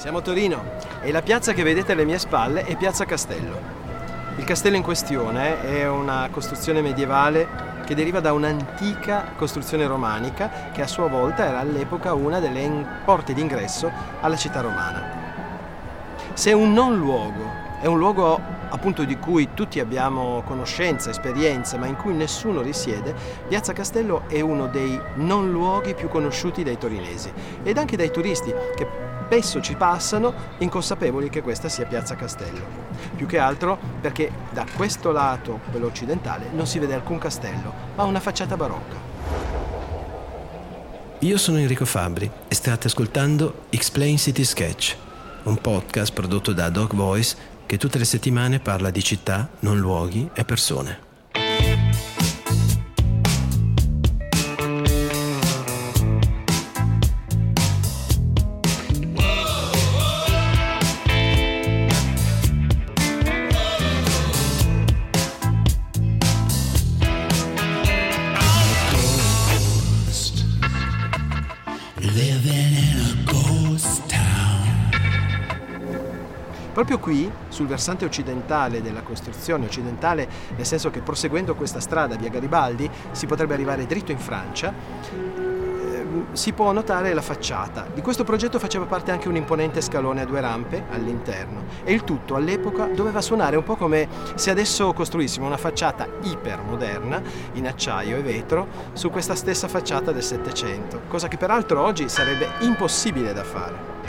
Siamo a Torino e la piazza che vedete alle mie spalle è Piazza Castello. Il castello in questione è una costruzione medievale che deriva da un'antica costruzione romanica che a sua volta era all'epoca una delle porte d'ingresso alla città romana. Se un non luogo è un luogo appunto di cui tutti abbiamo conoscenza, esperienza, ma in cui nessuno risiede, Piazza Castello è uno dei non luoghi più conosciuti dai torinesi ed anche dai turisti che spesso ci passano inconsapevoli che questa sia Piazza Castello. Più che altro perché da questo lato, quello occidentale, non si vede alcun castello, ma una facciata barocca. Io sono Enrico Fabri e state ascoltando Explain City Sketch, un podcast prodotto da Dog Voice che tutte le settimane parla di città, non luoghi e persone. Proprio qui, sul versante occidentale della costruzione, occidentale nel senso che proseguendo questa strada via Garibaldi si potrebbe arrivare dritto in Francia, ehm, si può notare la facciata. Di questo progetto faceva parte anche un imponente scalone a due rampe all'interno e il tutto all'epoca doveva suonare un po' come se adesso costruissimo una facciata ipermoderna in acciaio e vetro su questa stessa facciata del Settecento, cosa che peraltro oggi sarebbe impossibile da fare.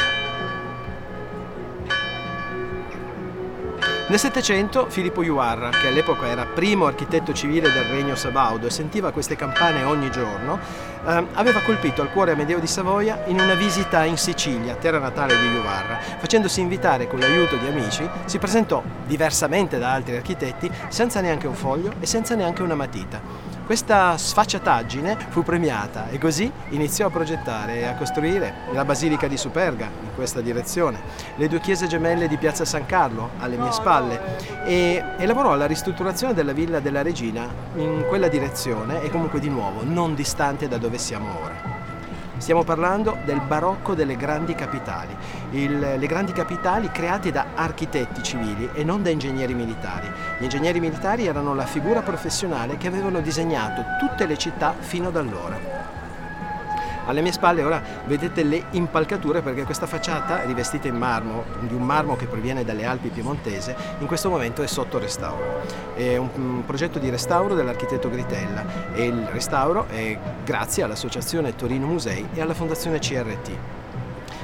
Nel Settecento Filippo Juarra, che all'epoca era primo architetto civile del regno sabaudo e sentiva queste campane ogni giorno, eh, aveva colpito al cuore Amedeo di Savoia in una visita in Sicilia, terra natale di Juvarra. Facendosi invitare con l'aiuto di amici, si presentò, diversamente da altri architetti, senza neanche un foglio e senza neanche una matita. Questa sfacciataggine fu premiata e così iniziò a progettare e a costruire la Basilica di Superga in questa direzione, le due chiese gemelle di Piazza San Carlo alle mie spalle e, e lavorò alla ristrutturazione della Villa della Regina in quella direzione e comunque di nuovo non distante da dove siamo ora. Stiamo parlando del barocco delle grandi capitali, Il, le grandi capitali create da architetti civili e non da ingegneri militari. Gli ingegneri militari erano la figura professionale che avevano disegnato tutte le città fino ad allora. Alle mie spalle ora vedete le impalcature perché questa facciata rivestita in marmo, di un marmo che proviene dalle Alpi piemontese, in questo momento è sotto restauro. È un, un progetto di restauro dell'architetto Gritella e il restauro è grazie all'Associazione Torino Musei e alla Fondazione CRT.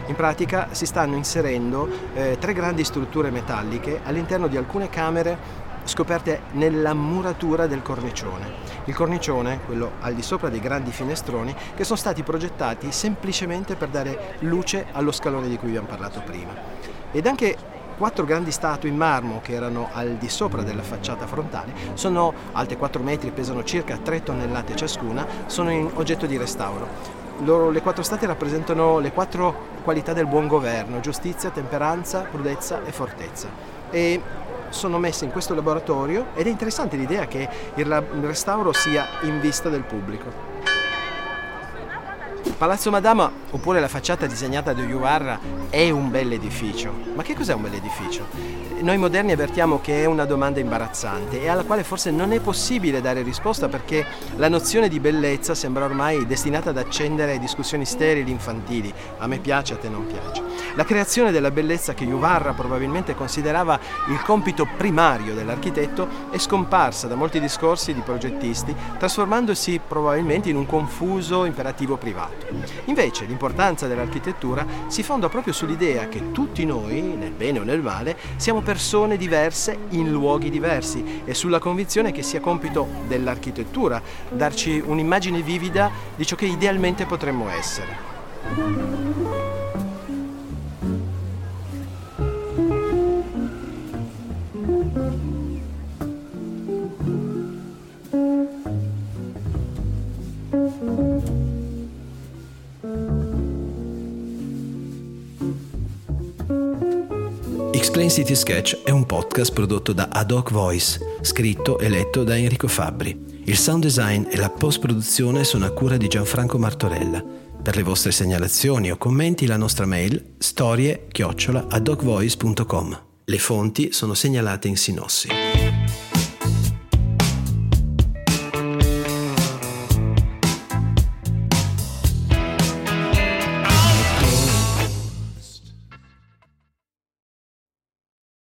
In pratica si stanno inserendo eh, tre grandi strutture metalliche all'interno di alcune camere scoperte nella muratura del cornicione. Il cornicione, quello al di sopra dei grandi finestroni, che sono stati progettati semplicemente per dare luce allo scalone di cui abbiamo parlato prima. Ed anche quattro grandi statue in marmo che erano al di sopra della facciata frontale, sono alte 4 metri, pesano circa 3 tonnellate ciascuna, sono in oggetto di restauro. Loro, le quattro statue rappresentano le quattro qualità del buon governo, giustizia, temperanza, prudezza e fortezza. E sono messe in questo laboratorio ed è interessante l'idea che il restauro sia in vista del pubblico. Palazzo Madama, oppure la facciata disegnata da Juvarra, è un bel edificio. Ma che cos'è un bel edificio? Noi moderni avvertiamo che è una domanda imbarazzante e alla quale forse non è possibile dare risposta perché la nozione di bellezza sembra ormai destinata ad accendere discussioni sterili infantili. A me piace, a te non piace. La creazione della bellezza che Juvarra probabilmente considerava il compito primario dell'architetto è scomparsa da molti discorsi di progettisti, trasformandosi probabilmente in un confuso imperativo privato. Invece l'importanza dell'architettura si fonda proprio sull'idea che tutti noi, nel bene o nel male, siamo persone diverse in luoghi diversi e sulla convinzione che sia compito dell'architettura darci un'immagine vivida di ciò che idealmente potremmo essere. Explain City Sketch è un podcast prodotto da Ad Hoc Voice, scritto e letto da Enrico Fabbri. Il sound design e la post-produzione sono a cura di Gianfranco Martorella. Per le vostre segnalazioni o commenti la nostra mail storie-adocvoice.com. Le fonti sono segnalate in sinossi.